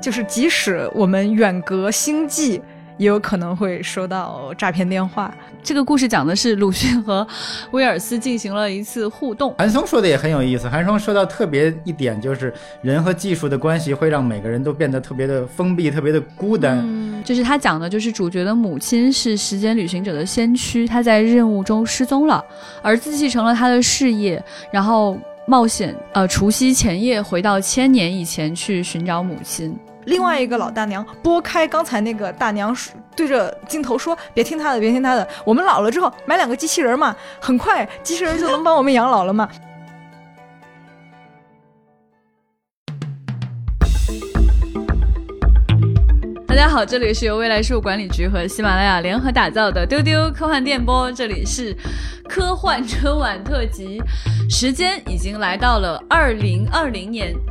就是即使我们远隔星际。也有可能会收到诈骗电话。这个故事讲的是鲁迅和威尔斯进行了一次互动。韩松说的也很有意思。韩松说到特别一点，就是人和技术的关系会让每个人都变得特别的封闭，特别的孤单。嗯，就是他讲的，就是主角的母亲是时间旅行者的先驱，他在任务中失踪了，儿子继承了他的事业，然后冒险，呃，除夕前夜回到千年以前去寻找母亲。另外一个老大娘拨开刚才那个大娘，对着镜头说：“别听她的，别听她的。我们老了之后买两个机器人嘛，很快机器人就能帮我们养老了嘛。”大家好，这里是由未来事务管理局和喜马拉雅联合打造的丢丢科幻电波，这里是科幻春晚特辑，时间已经来到了二零二零年。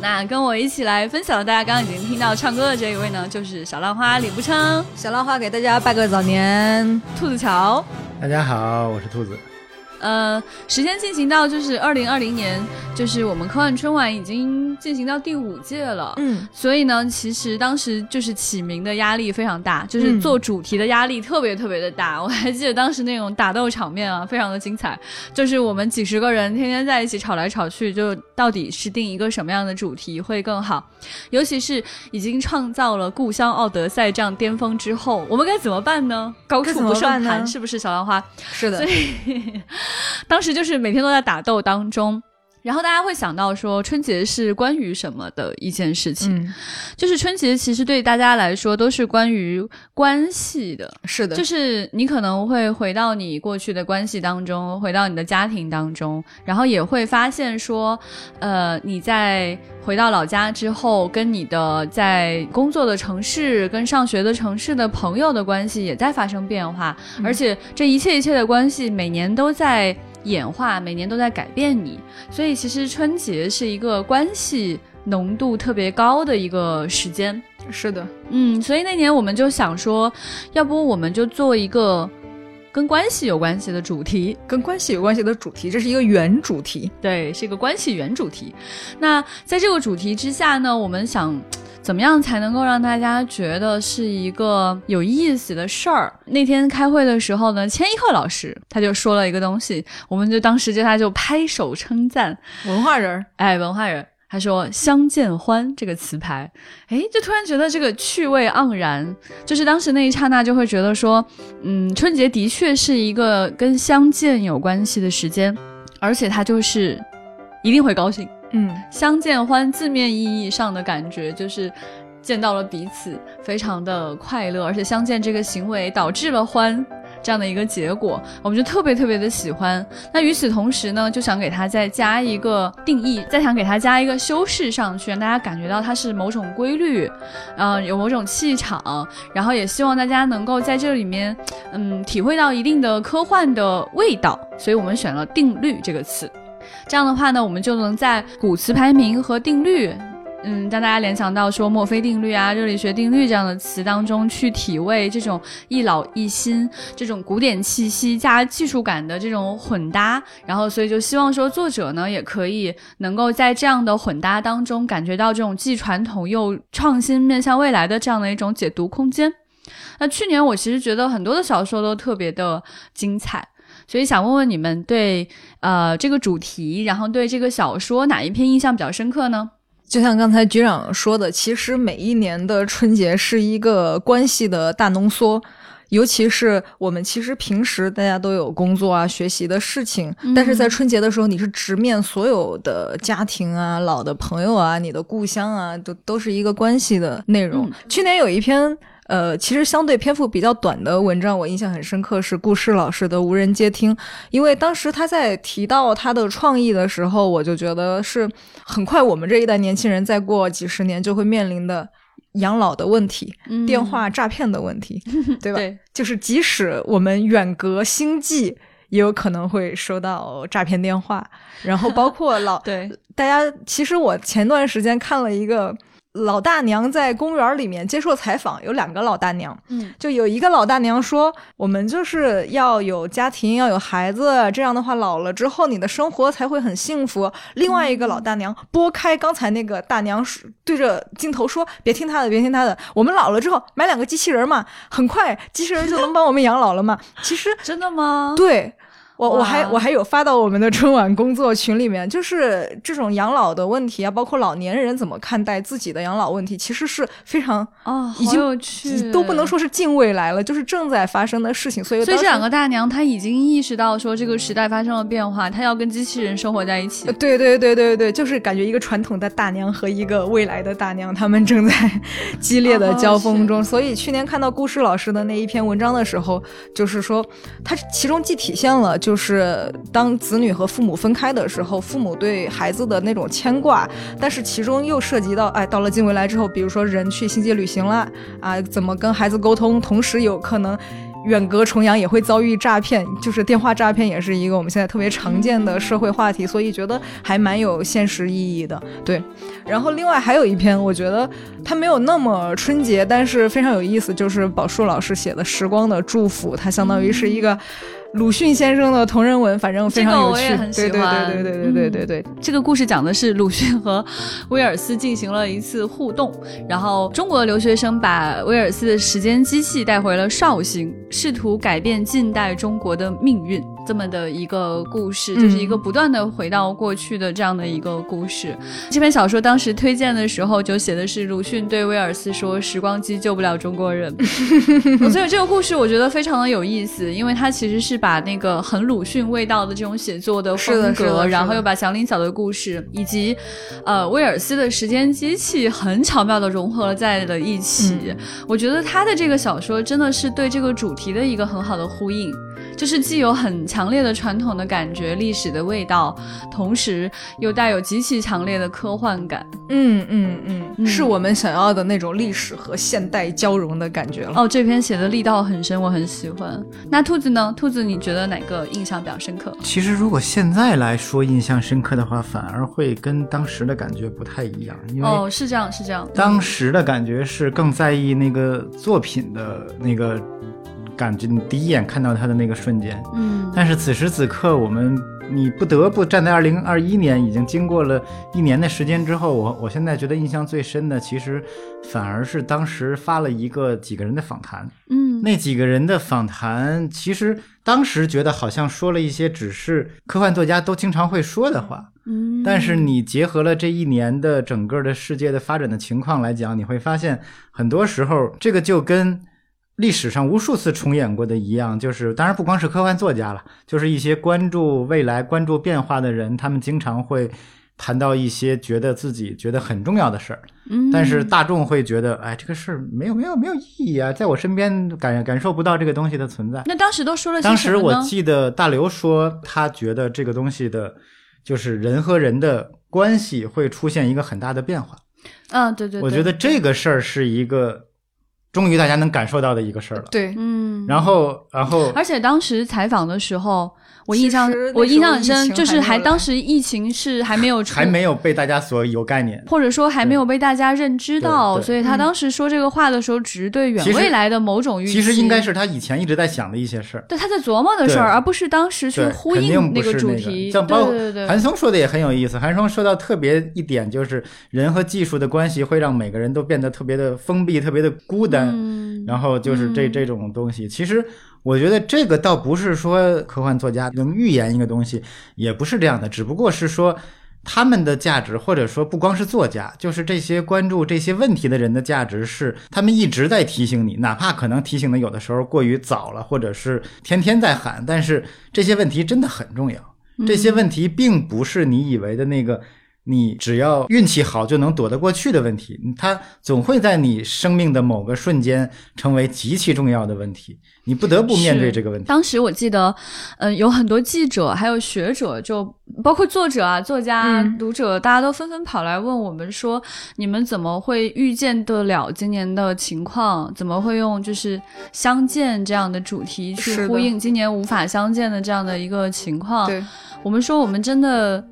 那跟我一起来分享的，大家刚刚已经听到唱歌的这一位呢，就是小浪花李步昌。小浪花给大家拜个早年，兔子桥。大家好，我是兔子。呃，时间进行到就是二零二零年，就是我们科幻春晚已经进行到第五届了。嗯，所以呢，其实当时就是起名的压力非常大，就是做主题的压力特别特别的大。我还记得当时那种打斗场面啊，非常的精彩。就是我们几十个人天天在一起吵来吵去，就到底是定一个什么样的主题会更好？尤其是已经创造了《故乡奥德赛》这样巅峰之后，我们该怎么办呢？高处不胜寒，是不是小兰花？是的。所以。当时就是每天都在打斗当中。然后大家会想到说，春节是关于什么的一件事情？就是春节其实对大家来说都是关于关系的。是的，就是你可能会回到你过去的关系当中，回到你的家庭当中，然后也会发现说，呃，你在回到老家之后，跟你的在工作的城市、跟上学的城市的朋友的关系也在发生变化，而且这一切一切的关系每年都在。演化每年都在改变你，所以其实春节是一个关系浓度特别高的一个时间。是的，嗯，所以那年我们就想说，要不我们就做一个跟关系有关系的主题，跟关系有关系的主题，这是一个原主题，对，是一个关系原主题。那在这个主题之下呢，我们想。怎么样才能够让大家觉得是一个有意思的事儿？那天开会的时候呢，千一鹤老师他就说了一个东西，我们就当时就他就拍手称赞，文化人，哎，文化人，他说“相见欢”这个词牌，哎，就突然觉得这个趣味盎然，就是当时那一刹那就会觉得说，嗯，春节的确是一个跟相见有关系的时间，而且他就是一定会高兴。嗯，相见欢字面意义上的感觉就是见到了彼此，非常的快乐，而且相见这个行为导致了欢这样的一个结果，我们就特别特别的喜欢。那与此同时呢，就想给它再加一个定义，再想给它加一个修饰上去，让大家感觉到它是某种规律，嗯，有某种气场，然后也希望大家能够在这里面，嗯，体会到一定的科幻的味道，所以我们选了定律这个词。这样的话呢，我们就能在古词排名和定律，嗯，让大家联想到说墨菲定律啊、热力学定律这样的词当中去体味这种一老一新、这种古典气息加技术感的这种混搭。然后，所以就希望说作者呢，也可以能够在这样的混搭当中感觉到这种既传统又创新、面向未来的这样的一种解读空间。那去年我其实觉得很多的小说都特别的精彩。所以想问问你们对呃这个主题，然后对这个小说哪一篇印象比较深刻呢？就像刚才局长说的，其实每一年的春节是一个关系的大浓缩，尤其是我们其实平时大家都有工作啊、学习的事情，但是在春节的时候，你是直面所有的家庭啊、老的朋友啊、你的故乡啊，都都是一个关系的内容。去年有一篇。呃，其实相对篇幅比较短的文章，我印象很深刻是顾适老师的《无人接听》，因为当时他在提到他的创意的时候，我就觉得是很快我们这一代年轻人再过几十年就会面临的养老的问题、电话诈骗的问题，对吧？就是即使我们远隔星际。也有可能会收到诈骗电话。然后包括老 对，大家，其实我前段时间看了一个。老大娘在公园里面接受采访，有两个老大娘，嗯，就有一个老大娘说，我们就是要有家庭，要有孩子，这样的话老了之后你的生活才会很幸福。另外一个老大娘拨开刚才那个大娘，对着镜头说，别听她的，别听她的，我们老了之后买两个机器人嘛，很快机器人就能帮我们养老了嘛。其实真的吗？对。我我还我还有发到我们的春晚工作群里面，就是这种养老的问题啊，包括老年人怎么看待自己的养老问题，其实是非常哦，已经都不能说是近未来了，就是正在发生的事情。所以所以这两个大娘她已经意识到说这个时代发生了变化，她要跟机器人生活在一起。对对对对对，就是感觉一个传统的大娘和一个未来的大娘，他们正在 激烈的交锋中。所以去年看到顾氏老师的那一篇文章的时候，就是说他其中既体现了就。就是当子女和父母分开的时候，父母对孩子的那种牵挂，但是其中又涉及到，哎，到了近未来之后，比如说人去星际旅行了啊，怎么跟孩子沟通，同时有可能。远隔重洋也会遭遇诈骗，就是电话诈骗也是一个我们现在特别常见的社会话题，所以觉得还蛮有现实意义的。对，然后另外还有一篇，我觉得它没有那么春节，但是非常有意思，就是宝树老师写的《时光的祝福》，它相当于是一个鲁迅先生的同人文，反正非常有趣。对对对对对对对对对，这个故事讲的是鲁迅和威尔斯进行了一次互动，然后中国留学生把威尔斯的时间机器带回了绍兴。试图改变近代中国的命运。这么的一个故事，就是一个不断的回到过去的这样的一个故事。这篇小说当时推荐的时候，就写的是鲁迅对威尔斯说：“时光机救不了中国人。” 所以这个故事我觉得非常的有意思，因为它其实是把那个很鲁迅味道的这种写作的风格，然后又把祥林嫂的故事以及呃威尔斯的时间机器很巧妙的融合了在了一起。我觉得他的这个小说真的是对这个主题的一个很好的呼应。就是既有很强烈的传统的感觉、历史的味道，同时又带有极其强烈的科幻感。嗯嗯嗯，是我们想要的那种历史和现代交融的感觉了。哦，这篇写的力道很深，我很喜欢。那兔子呢？兔子，你觉得哪个印象比较深刻？其实如果现在来说印象深刻的话，反而会跟当时的感觉不太一样。因为哦，是这样，是这样。当时的感觉是更在意那个作品的那个。感觉你第一眼看到他的那个瞬间，嗯，但是此时此刻，我们你不得不站在二零二一年，已经经过了一年的时间之后，我我现在觉得印象最深的，其实反而是当时发了一个几个人的访谈，嗯，那几个人的访谈，其实当时觉得好像说了一些只是科幻作家都经常会说的话，嗯，但是你结合了这一年的整个的世界的发展的情况来讲，你会发现很多时候这个就跟。历史上无数次重演过的一样，就是当然不光是科幻作家了，就是一些关注未来、关注变化的人，他们经常会谈到一些觉得自己觉得很重要的事儿。嗯，但是大众会觉得，哎，这个事儿没有没有没有意义啊，在我身边感感受不到这个东西的存在。那当时都说了当时我记得大刘说，他觉得这个东西的，就是人和人的关系会出现一个很大的变化。嗯，对对。我觉得这个事儿是一个。终于大家能感受到的一个事儿了。对，嗯，然后，然后，而且当时采访的时候。我印象我印象很深，就是还当时疫情是还没有还没有被大家所有概念，或者说还没有被大家认知到，所以他当时说这个话的时候，只是对远未来的某种预期。其实应该是他以前一直在想的一些事儿，对他在琢磨的事儿，而不是当时去呼应那个主题。像包括韩松说的也很有意思，韩松说到特别一点，就是人和技术的关系会让每个人都变得特别的封闭，特别的孤单。然后就是这这种东西，其实。我觉得这个倒不是说科幻作家能预言一个东西，也不是这样的，只不过是说他们的价值，或者说不光是作家，就是这些关注这些问题的人的价值，是他们一直在提醒你，哪怕可能提醒的有的时候过于早了，或者是天天在喊，但是这些问题真的很重要。这些问题并不是你以为的那个你只要运气好就能躲得过去的问题，它总会在你生命的某个瞬间成为极其重要的问题，你不得不面对这个问题。当时我记得，嗯，有很多记者还有学者，就包括作者啊、作家、读者，大家都纷纷跑来问我们说：“你们怎么会预见得了今年的情况？怎么会用就是相见这样的主题去呼应今年无法相见的这样的一个情况？”对，我们说我们真的。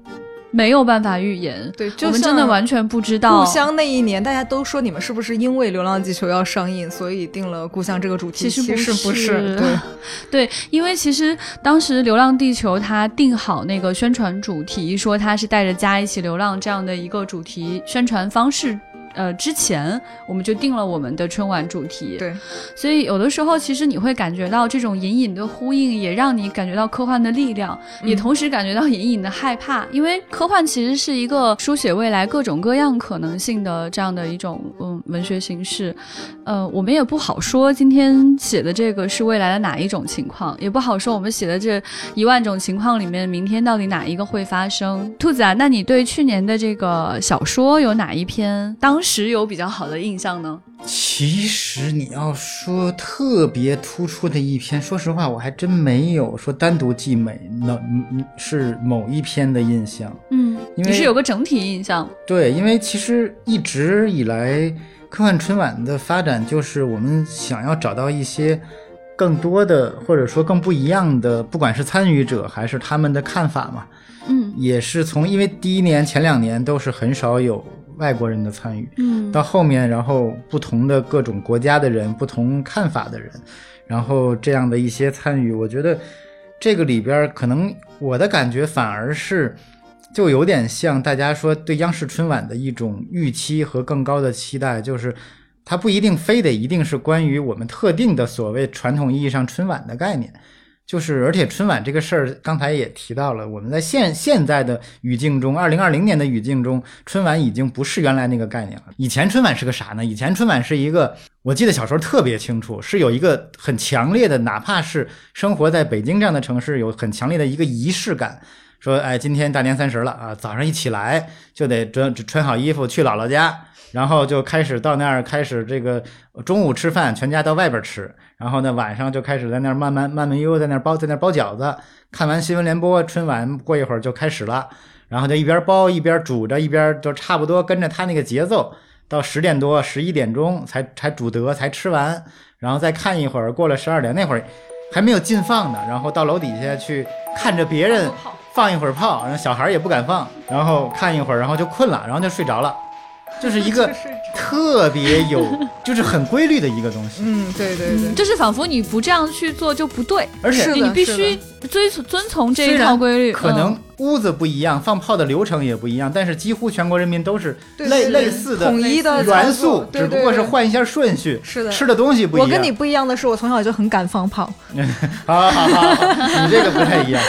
没有办法预言，对，我们真的完全不知道。故乡那一年，大家都说你们是不是因为《流浪地球》要上映，所以定了故乡这个主题？其实不是，对，对，因为其实当时《流浪地球》它定好那个宣传主题，说它是带着家一起流浪这样的一个主题宣传方式。呃，之前我们就定了我们的春晚主题，对，所以有的时候其实你会感觉到这种隐隐的呼应，也让你感觉到科幻的力量，也同时感觉到隐隐的害怕，因为科幻其实是一个书写未来各种各样可能性的这样的一种嗯文学形式，呃，我们也不好说今天写的这个是未来的哪一种情况，也不好说我们写的这一万种情况里面，明天到底哪一个会发生。兔子啊，那你对去年的这个小说有哪一篇当？当时有比较好的印象呢。其实你要说特别突出的一篇，说实话我还真没有说单独记美，那是某一篇的印象。嗯，你是有个整体印象。对，因为其实一直以来科幻春晚的发展，就是我们想要找到一些更多的，或者说更不一样的，不管是参与者还是他们的看法嘛。嗯，也是从因为第一年前两年都是很少有。外国人的参与，嗯，到后面，然后不同的各种国家的人，不同看法的人，然后这样的一些参与，我觉得这个里边可能我的感觉反而是，就有点像大家说对央视春晚的一种预期和更高的期待，就是它不一定非得一定是关于我们特定的所谓传统意义上春晚的概念。就是，而且春晚这个事儿，刚才也提到了。我们在现现在的语境中，二零二零年的语境中，春晚已经不是原来那个概念了。以前春晚是个啥呢？以前春晚是一个，我记得小时候特别清楚，是有一个很强烈的，哪怕是生活在北京这样的城市，有很强烈的一个仪式感。说，哎，今天大年三十了啊，早上一起来就得穿穿好衣服去姥姥家。然后就开始到那儿开始这个中午吃饭，全家到外边吃。然后呢，晚上就开始在那儿慢慢慢慢悠悠在那儿包在那儿包饺子。看完新闻联播，春晚过一会儿就开始了。然后就一边包一边煮着，一边就差不多跟着他那个节奏，到十点多十一点钟才才煮得才吃完。然后再看一会儿，过了十二点那会儿还没有禁放呢。然后到楼底下去看着别人放一会儿炮，然后小孩也不敢放。然后看一会儿，然后就困了，然后就睡着了。就是一个 特别有，就是很规律的一个东西。嗯，对对对，就是仿佛你不这样去做就不对，而且你必须遵从遵从这一套规律。可能。屋子不一样，放炮的流程也不一样，但是几乎全国人民都是类类似的统一的元素，只不过是换一下顺序。是的，吃的东西不一样。我跟你不一样的是，我从小就很敢放炮。好好好，你这个不太一样，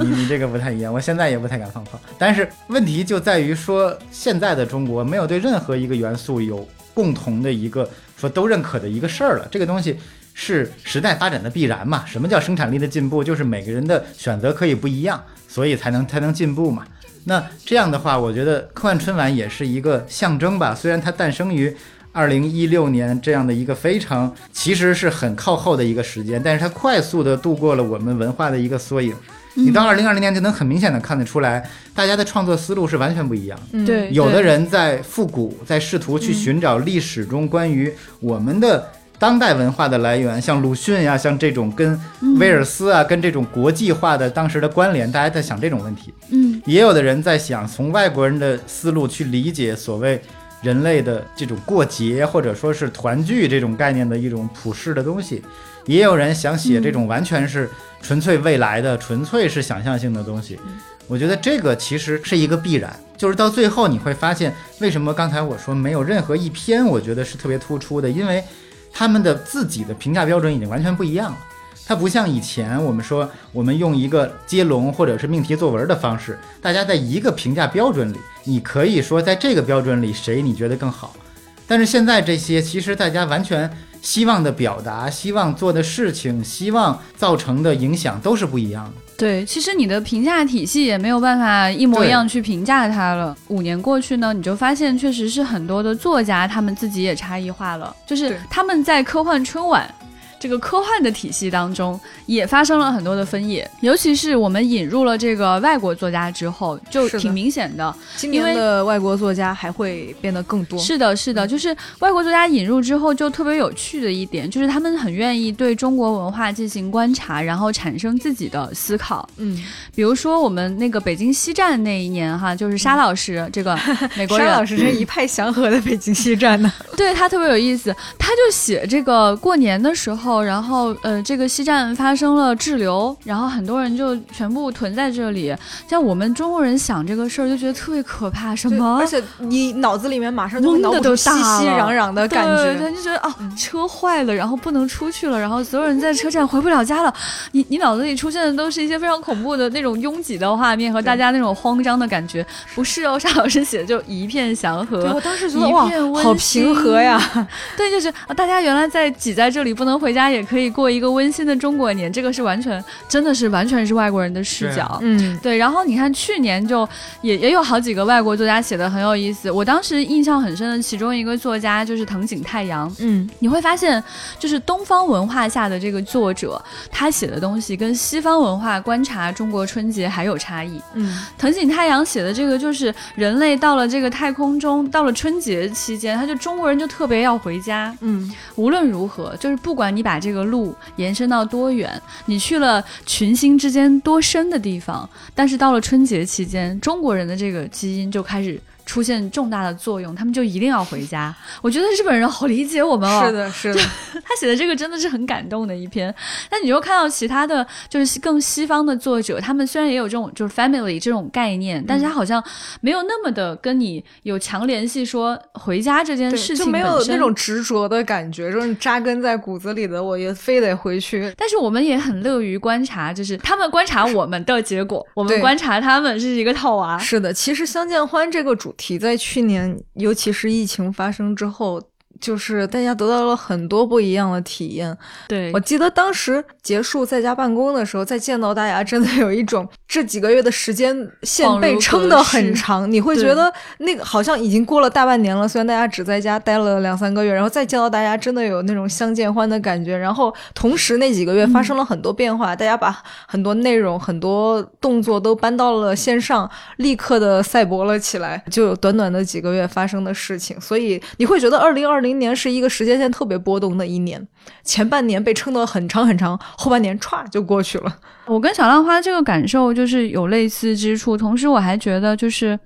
你 你这个不太一样。我现在也不太敢放炮，但是问题就在于说，现在的中国没有对任何一个元素有共同的一个说都认可的一个事儿了。这个东西是时代发展的必然嘛？什么叫生产力的进步？就是每个人的选择可以不一样。所以才能才能进步嘛？那这样的话，我觉得科幻春晚也是一个象征吧。虽然它诞生于二零一六年这样的一个非常其实是很靠后的一个时间，但是它快速的度过了我们文化的一个缩影。你到二零二零年就能很明显的看得出来，大家的创作思路是完全不一样。对，有的人在复古，在试图去寻找历史中关于我们的。当代文化的来源，像鲁迅呀，像这种跟威尔斯啊，跟这种国际化的当时的关联，大家在想这种问题。嗯，也有的人在想从外国人的思路去理解所谓人类的这种过节或者说是团聚这种概念的一种普世的东西。也有人想写这种完全是纯粹未来的、纯粹是想象性的东西。我觉得这个其实是一个必然，就是到最后你会发现，为什么刚才我说没有任何一篇我觉得是特别突出的，因为。他们的自己的评价标准已经完全不一样了，它不像以前我们说我们用一个接龙或者是命题作文的方式，大家在一个评价标准里，你可以说在这个标准里谁你觉得更好，但是现在这些其实大家完全希望的表达、希望做的事情、希望造成的影响都是不一样的。对，其实你的评价体系也没有办法一模一样去评价它了。五年过去呢，你就发现确实是很多的作家他们自己也差异化了，就是他们在科幻春晚。这个科幻的体系当中也发生了很多的分野，尤其是我们引入了这个外国作家之后，就挺明显的。今年的外国作家还会变得更多。是的，是的，就是外国作家引入之后，就特别有趣的一点，就是他们很愿意对中国文化进行观察，然后产生自己的思考。嗯，比如说我们那个北京西站那一年哈，就是沙老师这个 美国人，沙老师是一派祥和的北京西站呢，对他特别有意思，他就写这个过年的时候。然后，呃，这个西站发生了滞留，然后很多人就全部囤在这里。像我们中国人想这个事儿，就觉得特别可怕，什么？而且你脑子里面马上就脑补熙熙攘攘的感觉，他就觉得啊，车坏了，然后不能出去了，然后所有人在车站回不了家了。你你脑子里出现的都是一些非常恐怖的那种拥挤的画面和大家那种慌张的感觉。不是哦，沙老师写的就一片祥和，我当时觉得哇，好平和呀。对，就是大家原来在挤在这里不能回家。也可以过一个温馨的中国年，这个是完全真的是完全是外国人的视角，嗯，对。然后你看去年就也也有好几个外国作家写的很有意思，我当时印象很深的其中一个作家就是藤井太阳，嗯，你会发现就是东方文化下的这个作者，他写的东西跟西方文化观察中国春节还有差异，嗯，藤井太阳写的这个就是人类到了这个太空中，到了春节期间，他就中国人就特别要回家，嗯，无论如何，就是不管你把这个路延伸到多远，你去了群星之间多深的地方，但是到了春节期间，中国人的这个基因就开始。出现重大的作用，他们就一定要回家。我觉得日本人好理解我们哦。是的，是的。他写的这个真的是很感动的一篇。那你又看到其他的就是更西方的作者，他们虽然也有这种就是 family 这种概念，但是他好像没有那么的跟你有强联系，说回家这件事情就没有那种执着的感觉，就是扎根在骨子里的，我也非得回去。但是我们也很乐于观察，就是他们观察我们的结果，我们观察他们是一个套娃。是的，其实相见欢这个主。题在去年，尤其是疫情发生之后。就是大家得到了很多不一样的体验。对我记得当时结束在家办公的时候，再见到大家，真的有一种这几个月的时间线被撑得很长。你会觉得那个好像已经过了大半年了，虽然大家只在家待了两三个月，然后再见到大家，真的有那种相见欢的感觉。然后同时那几个月发生了很多变化，大家把很多内容、很多动作都搬到了线上，立刻的赛博了起来。就有短短的几个月发生的事情，所以你会觉得二零二。零年是一个时间线特别波动的一年，前半年被撑得很长很长，后半年歘就过去了。我跟小浪花这个感受就是有类似之处，同时我还觉得就是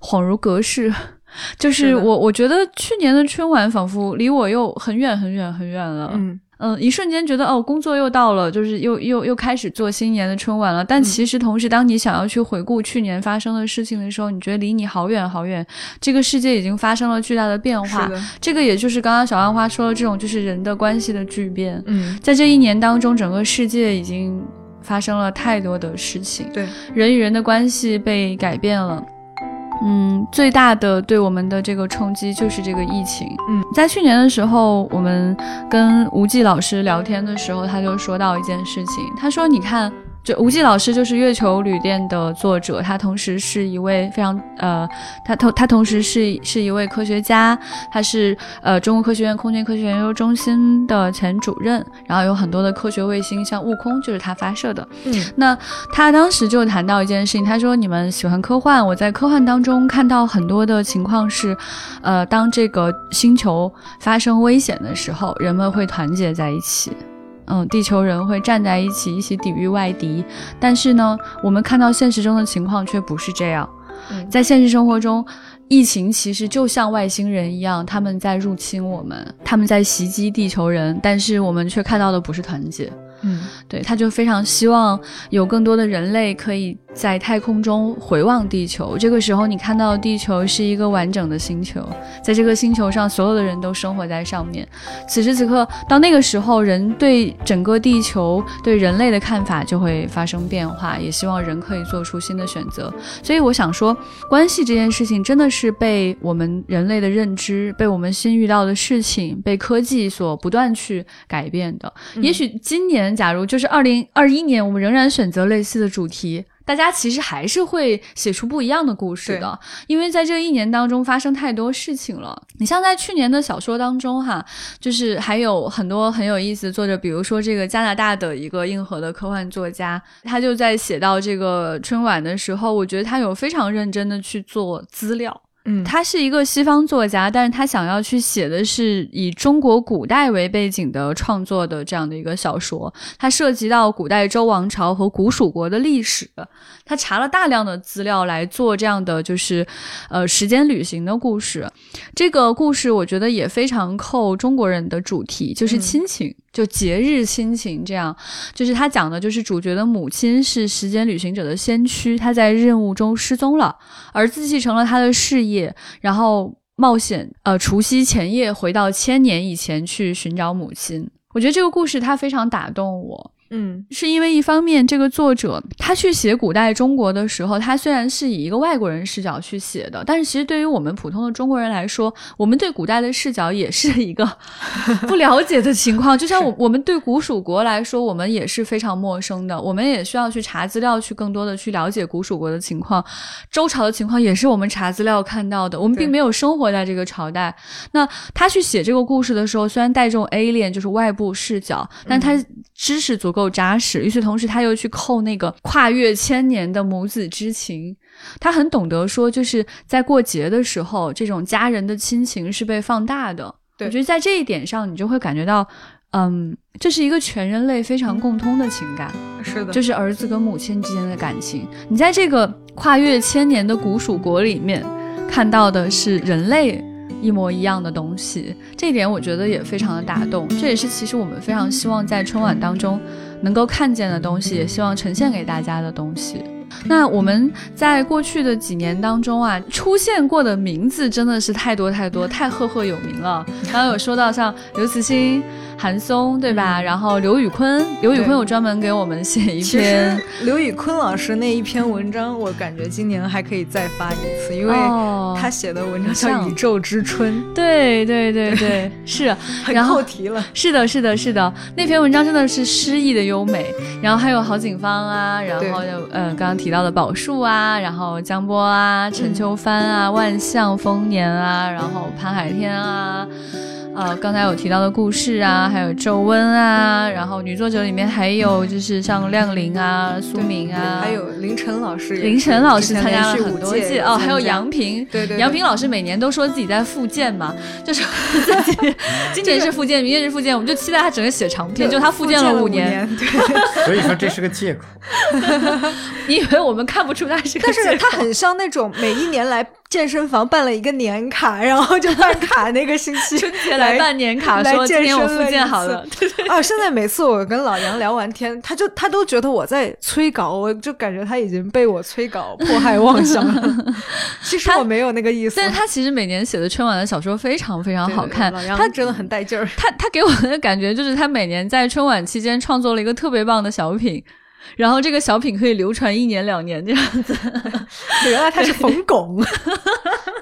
恍如隔世，就是我我觉得去年的春晚仿佛离我又很远很远很远了。嗯。嗯，一瞬间觉得哦，工作又到了，就是又又又开始做新年的春晚了。但其实同时，当你想要去回顾去年发生的事情的时候，你觉得离你好远好远。这个世界已经发生了巨大的变化。这个也就是刚刚小浪花说的这种，就是人的关系的巨变。嗯，在这一年当中，整个世界已经发生了太多的事情。对，人与人的关系被改变了。嗯，最大的对我们的这个冲击就是这个疫情。嗯，在去年的时候，我们跟吴季老师聊天的时候，他就说到一件事情，他说：“你看。”就吴忌老师就是月球旅店的作者，他同时是一位非常呃，他同他同时是是一位科学家，他是呃中国科学院空间科学研究中心的前主任，然后有很多的科学卫星，像悟空就是他发射的。嗯，那他当时就谈到一件事情，他说你们喜欢科幻，我在科幻当中看到很多的情况是，呃，当这个星球发生危险的时候，人们会团结在一起。嗯，地球人会站在一起，一起抵御外敌。但是呢，我们看到现实中的情况却不是这样。在现实生活中，疫情其实就像外星人一样，他们在入侵我们，他们在袭击地球人。但是我们却看到的不是团结。嗯，对，他就非常希望有更多的人类可以在太空中回望地球，这个时候你看到地球是一个完整的星球，在这个星球上所有的人都生活在上面。此时此刻，到那个时候，人对整个地球、对人类的看法就会发生变化，也希望人可以做出新的选择。所以我想说，关系这件事情真的是被我们人类的认知、被我们新遇到的事情、被科技所不断去改变的。也许今年，假如就是二零二一年，我们仍然选择类似的主题。大家其实还是会写出不一样的故事的，因为在这一年当中发生太多事情了。你像在去年的小说当中，哈，就是还有很多很有意思的作者，比如说这个加拿大的一个硬核的科幻作家，他就在写到这个春晚的时候，我觉得他有非常认真的去做资料。嗯，他是一个西方作家，但是他想要去写的是以中国古代为背景的创作的这样的一个小说，它涉及到古代周王朝和古蜀国的历史，他查了大量的资料来做这样的就是，呃，时间旅行的故事。这个故事我觉得也非常扣中国人的主题，就是亲情。就节日亲情这样，就是他讲的，就是主角的母亲是时间旅行者的先驱，他在任务中失踪了，儿子继承了他的事业，然后冒险，呃，除夕前夜回到千年以前去寻找母亲。我觉得这个故事它非常打动我。嗯，是因为一方面，这个作者他去写古代中国的时候，他虽然是以一个外国人视角去写的，但是其实对于我们普通的中国人来说，我们对古代的视角也是一个 不了解的情况。就像我我们对古蜀国来说，我们也是非常陌生的，我们也需要去查资料，去更多的去了解古蜀国的情况。周朝的情况也是我们查资料看到的，我们并没有生活在这个朝代。那他去写这个故事的时候，虽然带这种 alien 就是外部视角，但他知识足够。够扎实，与此同时，他又去扣那个跨越千年的母子之情，他很懂得说，就是在过节的时候，这种家人的亲情是被放大的。我觉得在这一点上，你就会感觉到，嗯，这是一个全人类非常共通的情感，是的，就是儿子跟母亲之间的感情。你在这个跨越千年的古蜀国里面看到的是人类。一模一样的东西，这一点我觉得也非常的打动。这也是其实我们非常希望在春晚当中能够看见的东西，也希望呈现给大家的东西。那我们在过去的几年当中啊，出现过的名字真的是太多太多，太赫赫有名了。刚刚有说到像刘慈欣。韩松对吧？然后刘宇坤，刘宇坤有专门给我们写一篇。刘宇坤老师那一篇文章，我感觉今年还可以再发一次，因为他写的文章叫《宇宙之春》。对对对对，是然后题了。是的，是的，是的，那篇文章真的是诗意的优美。然后还有郝景芳啊，然后就嗯刚刚提到的宝树啊，然后江波啊，陈秋帆啊，万象丰年啊，然后潘海天啊。呃，刚才有提到的故事啊，还有皱温啊，然后女作者里面还有就是像亮玲啊、苏明啊，还有林晨老师，林晨老师参加了很多届哦，还有杨平，对对，杨平老师每年都说自己在复健嘛，就是自 己今年是复健，明年是复健，我们就期待他整个写长篇，就他复健了五年，对，所以说这是个借口，你以为我们看不出他是个，但是他很像那种每一年来。健身房办了一个年卡，然后就办卡那个星期春节来办年卡，说今天我复健好了。啊，现在每次我跟老杨聊完天，他就他都觉得我在催稿，我就感觉他已经被我催稿迫害妄想了。其实我没有那个意思，但是他其实每年写的春晚的小说非常非常好看，他真的很带劲儿。他他给我的感觉就是他每年在春晚期间创作了一个特别棒的小品。然后这个小品可以流传一年两年这样子，原来他是冯巩。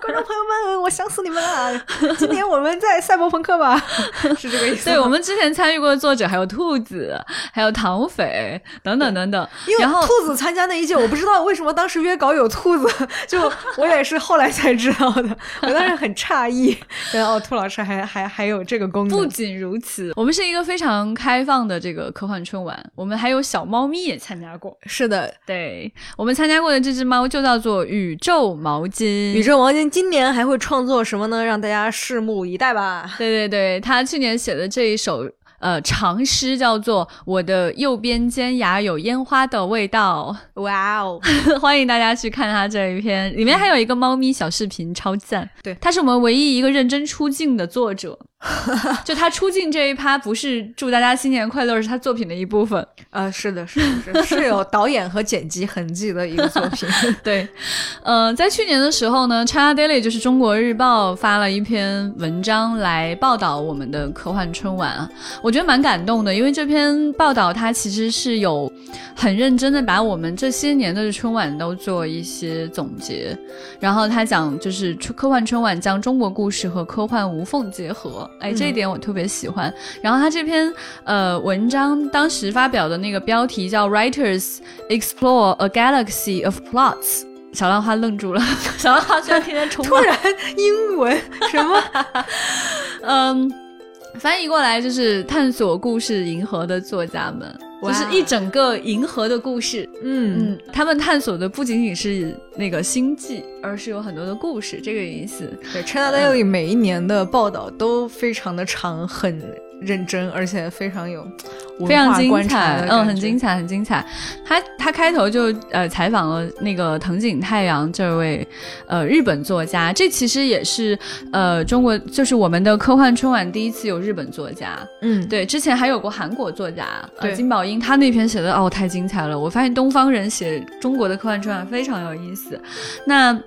观众朋友们，我想死你们了！今年我们在赛博朋克吧，是这个意思。对我们之前参与过的作者还有兔子，还有唐斐等等等等。然后兔子参加那一届，我不知道为什么当时约稿有兔子，就我也是后来才知道的。我当时很诧异，然后兔老师还还还有这个功能。不仅如此，我们是一个非常开放的这个科幻春晚，我们还有小猫咪。也参加过，是的，对我们参加过的这只猫就叫做宇宙毛巾。宇宙毛巾今年还会创作什么呢？让大家拭目以待吧。对对对，他去年写的这一首呃长诗叫做《我的右边尖牙有烟花的味道》。哇哦，欢迎大家去看他这一篇，里面还有一个猫咪小视频，超赞。对，他是我们唯一一个认真出镜的作者。就他出镜这一趴不是祝大家新年快乐，是他作品的一部分。呃，是的，是的，是是有导演和剪辑痕迹的一个作品。对，呃，在去年的时候呢，China Daily 就是中国日报发了一篇文章来报道我们的科幻春晚啊，我觉得蛮感动的，因为这篇报道它其实是有很认真的把我们这些年的春晚都做一些总结，然后他讲就是科幻春晚将中国故事和科幻无缝结合，哎，这一点我特别喜欢。然后他这篇呃文章当时发表的。那个标题叫 “Writers Explore a Galaxy of Plots”，小浪花愣住了。小浪花居然天天冲，突然英文什么？嗯，翻译过来就是探索故事银河的作家们，就是一整个银河的故事。嗯嗯，他们探索的不仅仅是那个星际，而是有很多的故事，这个意思。对，China Daily 每一年的报道都非常的长，很。认真，而且非常有非常精彩，嗯，很精彩，很精彩。他他开头就呃采访了那个藤井太阳这位呃日本作家，这其实也是呃中国就是我们的科幻春晚第一次有日本作家，嗯，对，之前还有过韩国作家，呃金宝英，他那篇写的哦太精彩了，我发现东方人写中国的科幻春晚非常有意思，那。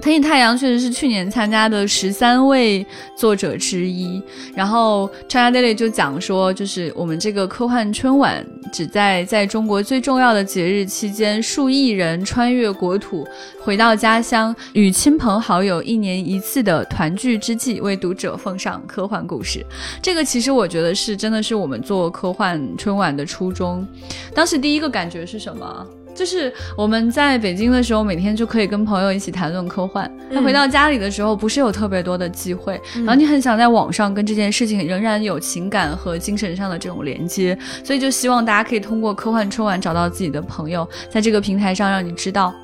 藤井太阳确实是去年参加的十三位作者之一。然后 China Daily 就讲说，就是我们这个科幻春晚，只在在中国最重要的节日期间，数亿人穿越国土，回到家乡，与亲朋好友一年一次的团聚之际，为读者奉上科幻故事。这个其实我觉得是真的是我们做科幻春晚的初衷。当时第一个感觉是什么？就是我们在北京的时候，每天就可以跟朋友一起谈论科幻。那回到家里的时候，不是有特别多的机会，然后你很想在网上跟这件事情仍然有情感和精神上的这种连接，所以就希望大家可以通过科幻春晚找到自己的朋友，在这个平台上让你知道，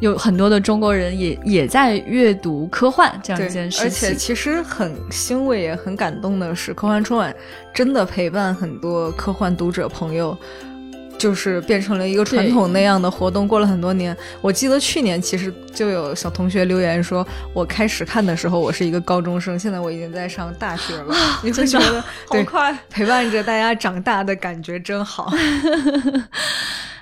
有很多的中国人也也在阅读科幻这样一件事情。而且其实很欣慰也很感动的是，科幻春晚真的陪伴很多科幻读者朋友。就是变成了一个传统那样的活动，过了很多年。我记得去年其实就有小同学留言说，我开始看的时候我是一个高中生，现在我已经在上大学了。你会觉得好快，陪伴着大家长大的感觉真好。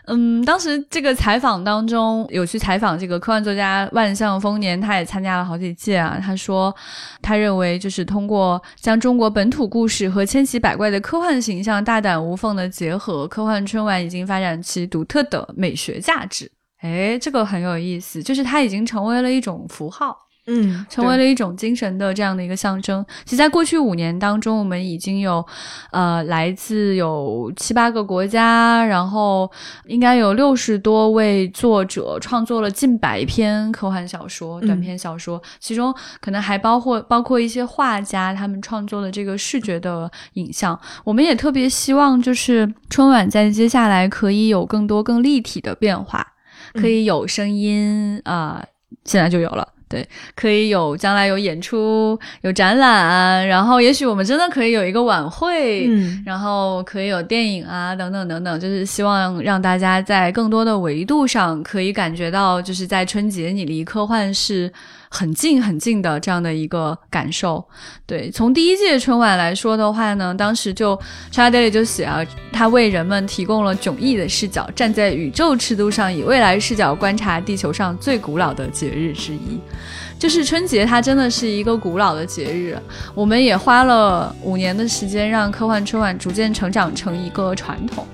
嗯，当时这个采访当中有去采访这个科幻作家万象丰年，他也参加了好几届啊。他说，他认为就是通过将中国本土故事和千奇百怪的科幻形象大胆无缝的结合，科幻春晚已经发展其独特的美学价值。哎，这个很有意思，就是它已经成为了一种符号。嗯，成为了一种精神的这样的一个象征。其实，在过去五年当中，我们已经有，呃，来自有七八个国家，然后应该有六十多位作者创作了近百篇科幻小说、短篇小说，其中可能还包括包括一些画家他们创作的这个视觉的影像。我们也特别希望，就是春晚在接下来可以有更多更立体的变化，可以有声音啊，现在就有了。对，可以有将来有演出、有展览，然后也许我们真的可以有一个晚会，嗯，然后可以有电影啊，等等等等，就是希望让大家在更多的维度上可以感觉到，就是在春节你离科幻是。很近很近的这样的一个感受，对。从第一届春晚来说的话呢，当时就沙 h a r 就写啊，他为人们提供了迥异的视角，站在宇宙尺度上，以未来视角观察地球上最古老的节日之一。就是春节，它真的是一个古老的节日。我们也花了五年的时间，让科幻春晚逐渐成长成一个传统。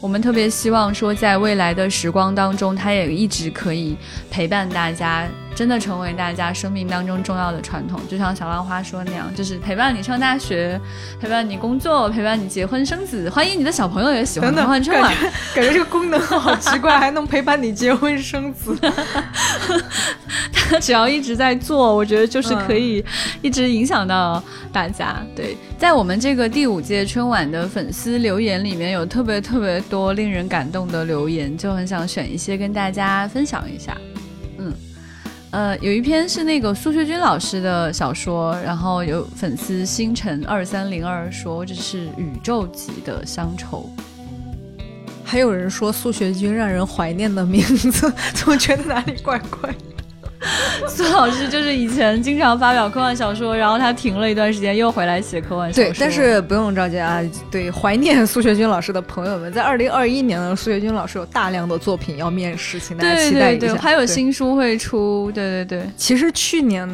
我们特别希望说，在未来的时光当中，它也一直可以陪伴大家。真的成为大家生命当中重要的传统，就像小浪花说那样，就是陪伴你上大学，陪伴你工作，陪伴你结婚生子。欢迎你的小朋友也喜欢 春晚，感觉这个功能好奇怪，还能陪伴你结婚生子。他只要一直在做，我觉得就是可以一直影响到大家。对，在我们这个第五届春晚的粉丝留言里面有特别特别多令人感动的留言，就很想选一些跟大家分享一下。呃，有一篇是那个苏学军老师的小说，然后有粉丝星辰二三零二说这是宇宙级的乡愁，还有人说苏学军让人怀念的名字，怎么觉得哪里怪怪。苏老师就是以前经常发表科幻小说，然后他停了一段时间，又回来写科幻小说。对，但是不用着急啊。对，怀念苏学军老师的朋友们，在二零二一年呢，苏学军老师有大量的作品要面试，请大家期待一下。还有新书会出，对对对。其实去年。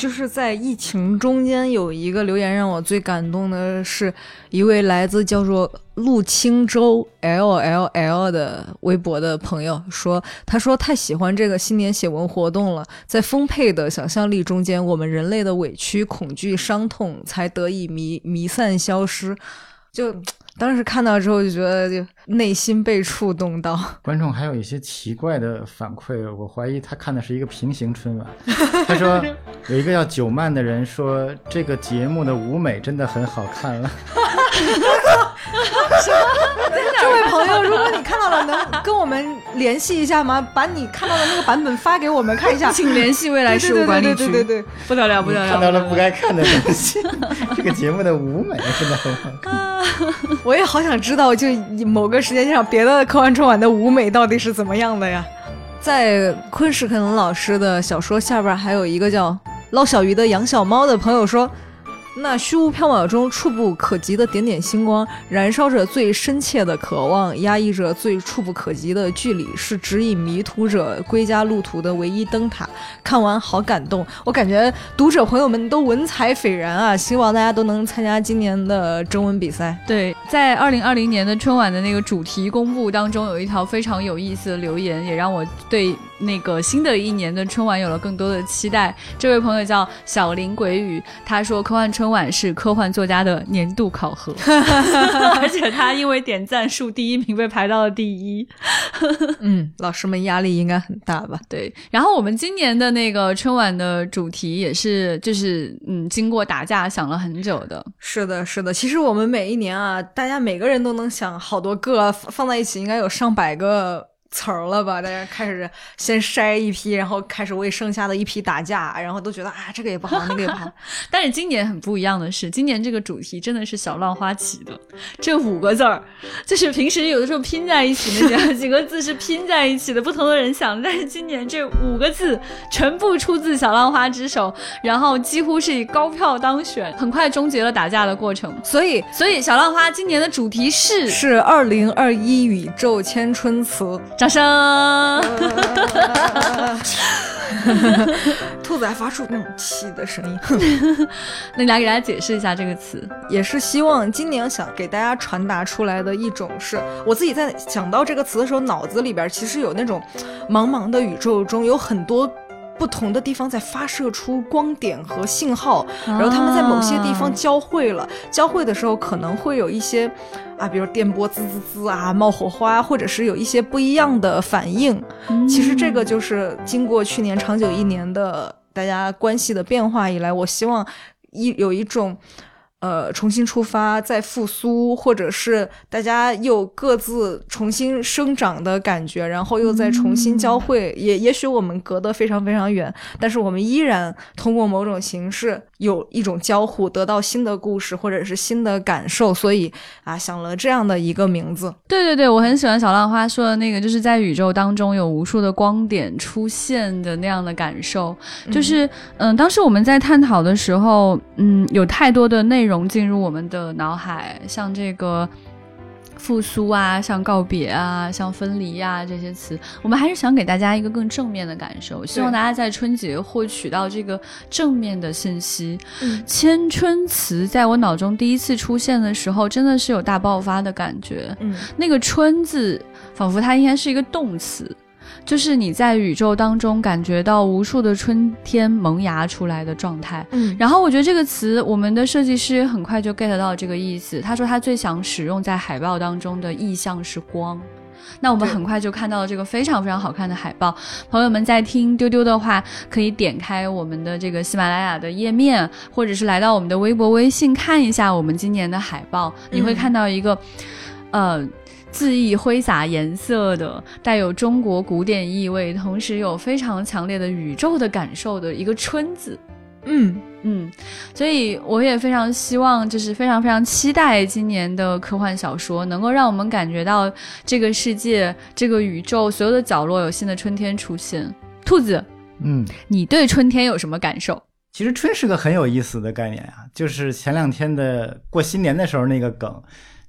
就是在疫情中间有一个留言让我最感动的是一位来自叫做陆青州 L L L 的微博的朋友说，他说太喜欢这个新年写文活动了，在丰沛的想象力中间，我们人类的委屈、恐惧、伤痛才得以弥弥散消失，就。当时看到之后就觉得就内心被触动到。观众还有一些奇怪的反馈，我怀疑他看的是一个平行春晚。他说有一个叫九曼的人说这个节目的舞美真的很好看了。这位朋友，如果你看到了，能跟我们联系一下吗？把你看到的那个版本发给我们看一下，请联系未来事务管理局。对对对对，不得了不得了，看到了不该看的东西。这个节目的舞美真的很好看，我也好想知道，就某个时间上别的科幻春晚的舞美到底是怎么样的呀？在昆士肯老师的小说下边还有一个叫捞小鱼的养小猫的朋友说。那虚无缥缈中触不可及的点点星光，燃烧着最深切的渴望，压抑着最触不可及的距离，是指引迷途者归家路途的唯一灯塔。看完好感动，我感觉读者朋友们都文采斐然啊！希望大家都能参加今年的征文比赛。对，在二零二零年的春晚的那个主题公布当中，有一条非常有意思的留言，也让我对那个新的一年的春晚有了更多的期待。这位朋友叫小林鬼语，他说科幻。春晚是科幻作家的年度考核，而且他因为点赞数第一名被排到了第一。嗯，老师们压力应该很大吧？对。然后我们今年的那个春晚的主题也是，就是嗯，经过打架想了很久的。是的，是的。其实我们每一年啊，大家每个人都能想好多个，放在一起应该有上百个。词儿了吧？大家开始先筛一批，然后开始为剩下的一批打架，然后都觉得啊，这个也不好，那个也不好。但是今年很不一样的是，今年这个主题真的是小浪花起的。这五个字儿，就是平时有的时候拼在一起那 几个字是拼在一起的，不同的人想。但是今年这五个字全部出自小浪花之手，然后几乎是以高票当选，很快终结了打架的过程。所以，所以小浪花今年的主题是是二零二一宇宙千春词。掌声！兔子还发出那种气的声音。那你来给大家解释一下这个词，也是希望今年想给大家传达出来的一种，是我自己在想到这个词的时候，脑子里边其实有那种茫茫的宇宙中有很多。不同的地方在发射出光点和信号，然后他们在某些地方交汇了。交汇的时候可能会有一些啊，比如电波滋滋滋啊，冒火花，或者是有一些不一样的反应。其实这个就是经过去年长久一年的大家关系的变化以来，我希望一有一种。呃，重新出发，再复苏，或者是大家又各自重新生长的感觉，然后又再重新交汇。也也许我们隔得非常非常远，但是我们依然通过某种形式有一种交互，得到新的故事或者是新的感受。所以啊，想了这样的一个名字。对对对，我很喜欢小浪花说的那个，就是在宇宙当中有无数的光点出现的那样的感受。就是嗯，当时我们在探讨的时候，嗯，有太多的内容。融进入我们的脑海，像这个复苏啊，像告别啊，像分离呀这些词，我们还是想给大家一个更正面的感受，希望大家在春节获取到这个正面的信息。嗯千春词在我脑中第一次出现的时候，真的是有大爆发的感觉。嗯，那个春字，仿佛它应该是一个动词。就是你在宇宙当中感觉到无数的春天萌芽出来的状态，嗯，然后我觉得这个词，我们的设计师很快就 get 到这个意思。他说他最想使用在海报当中的意象是光，那我们很快就看到了这个非常非常好看的海报。朋友们在听丢丢的话，可以点开我们的这个喜马拉雅的页面，或者是来到我们的微博、微信看一下我们今年的海报，你会看到一个，呃。恣意挥洒颜色的，带有中国古典意味，同时有非常强烈的宇宙的感受的一个“春”字。嗯嗯，所以我也非常希望，就是非常非常期待今年的科幻小说能够让我们感觉到这个世界、这个宇宙所有的角落有新的春天出现。兔子，嗯，你对春天有什么感受？其实春是个很有意思的概念啊，就是前两天的过新年的时候那个梗。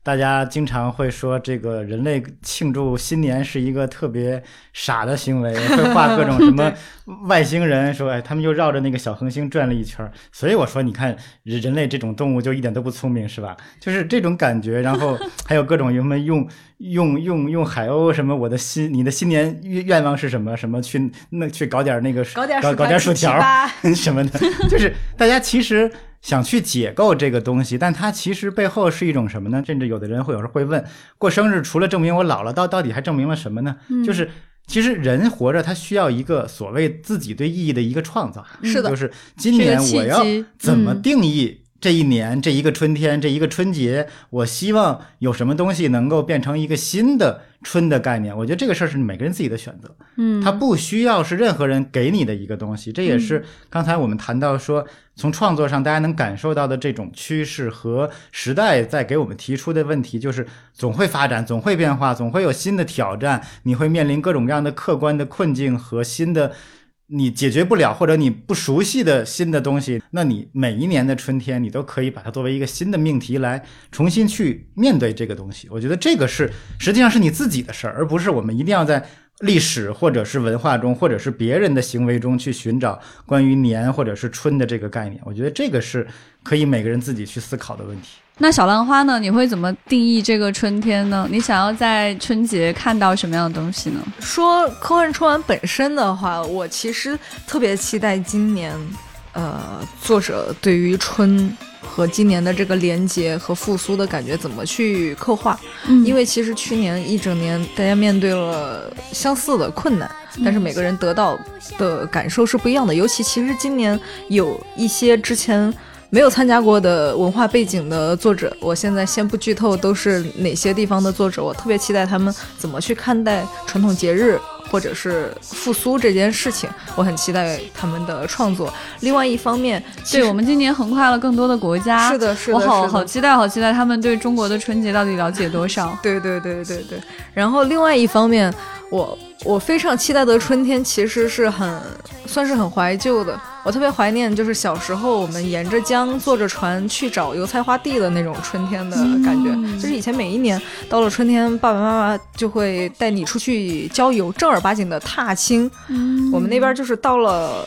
大家经常会说，这个人类庆祝新年是一个特别傻的行为，会画各种什么 外星人，说哎，他们又绕着那个小恒星转了一圈所以我说，你看人人类这种动物就一点都不聪明，是吧？就是这种感觉。然后还有各种什么用 用用用海鸥什么，我的新你的新年愿愿望是什么？什么去那去搞点那个搞点搞点薯条 什么的，就是大家其实。想去解构这个东西，但它其实背后是一种什么呢？甚至有的人会有时候会问：过生日除了证明我老了，到到底还证明了什么呢？就是其实人活着，他需要一个所谓自己对意义的一个创造。是的，就是今年我要怎么定义？这一年，这一个春天，这一个春节，我希望有什么东西能够变成一个新的春的概念。我觉得这个事儿是每个人自己的选择，嗯，它不需要是任何人给你的一个东西。这也是刚才我们谈到说，从创作上大家能感受到的这种趋势和时代在给我们提出的问题，就是总会发展，总会变化，总会有新的挑战，你会面临各种各样的客观的困境和新的。你解决不了或者你不熟悉的新的东西，那你每一年的春天，你都可以把它作为一个新的命题来重新去面对这个东西。我觉得这个是实际上是你自己的事儿，而不是我们一定要在历史或者是文化中或者是别人的行为中去寻找关于年或者是春的这个概念。我觉得这个是可以每个人自己去思考的问题。那小浪花呢？你会怎么定义这个春天呢？你想要在春节看到什么样的东西呢？说科幻春晚本身的话，我其实特别期待今年，呃，作者对于春和今年的这个连接和复苏的感觉怎么去刻画。嗯，因为其实去年一整年大家面对了相似的困难，但是每个人得到的感受是不一样的。尤其其实今年有一些之前。没有参加过的文化背景的作者，我现在先不剧透都是哪些地方的作者，我特别期待他们怎么去看待传统节日或者是复苏这件事情，我很期待他们的创作。另外一方面，对我们今年横跨了更多的国家，是的，是的，我好好期待，好期待他们对中国的春节到底了解多少？对对对对对。然后另外一方面，我我非常期待的春天其实是很算是很怀旧的。我特别怀念，就是小时候我们沿着江坐着船去找油菜花地的那种春天的感觉。就是以前每一年到了春天，爸爸妈妈就会带你出去郊游，正儿八经的踏青。我们那边就是到了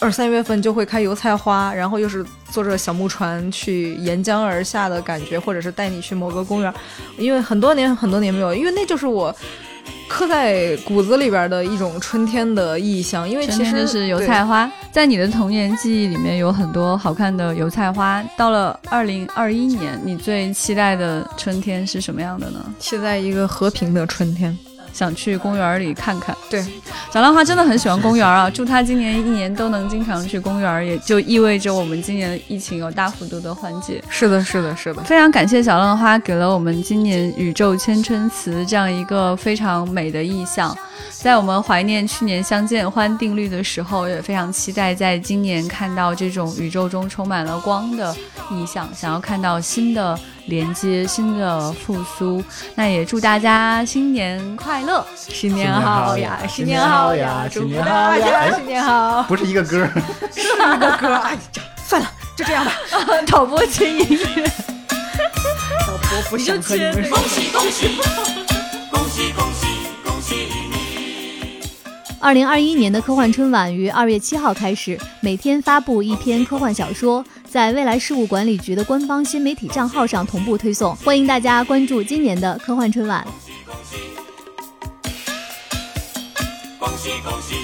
二三月份就会开油菜花，然后又是坐着小木船去沿江而下的感觉，或者是带你去某个公园。因为很多年很多年没有，因为那就是我。刻在骨子里边的一种春天的意象，因为其实是油菜花，在你的童年记忆里面有很多好看的油菜花。到了二零二一年，你最期待的春天是什么样的呢？期待一个和平的春天。想去公园里看看。对，小浪花真的很喜欢公园啊！祝他今年一年都能经常去公园，也就意味着我们今年疫情有大幅度的缓解。是的，是的，是的。非常感谢小浪花给了我们今年宇宙千春词这样一个非常美的意象。在我们怀念去年相见欢定律的时候，也非常期待在今年看到这种宇宙中充满了光的意象，想要看到新的。连接新的复苏，那也祝大家新年快乐，新年好呀，新年好呀，祝福大家新年好。不是一个歌，是一个歌。哎呀，算了，就这样吧。导播轻音乐，导播不想和你们说。恭喜恭喜恭喜恭喜恭喜你！二零二一年的科幻春晚于二月七号开始，每天发布一篇科幻小说。在未来事务管理局的官方新媒体账号上同步推送，欢迎大家关注今年的科幻春晚。恭喜恭喜！恭喜恭喜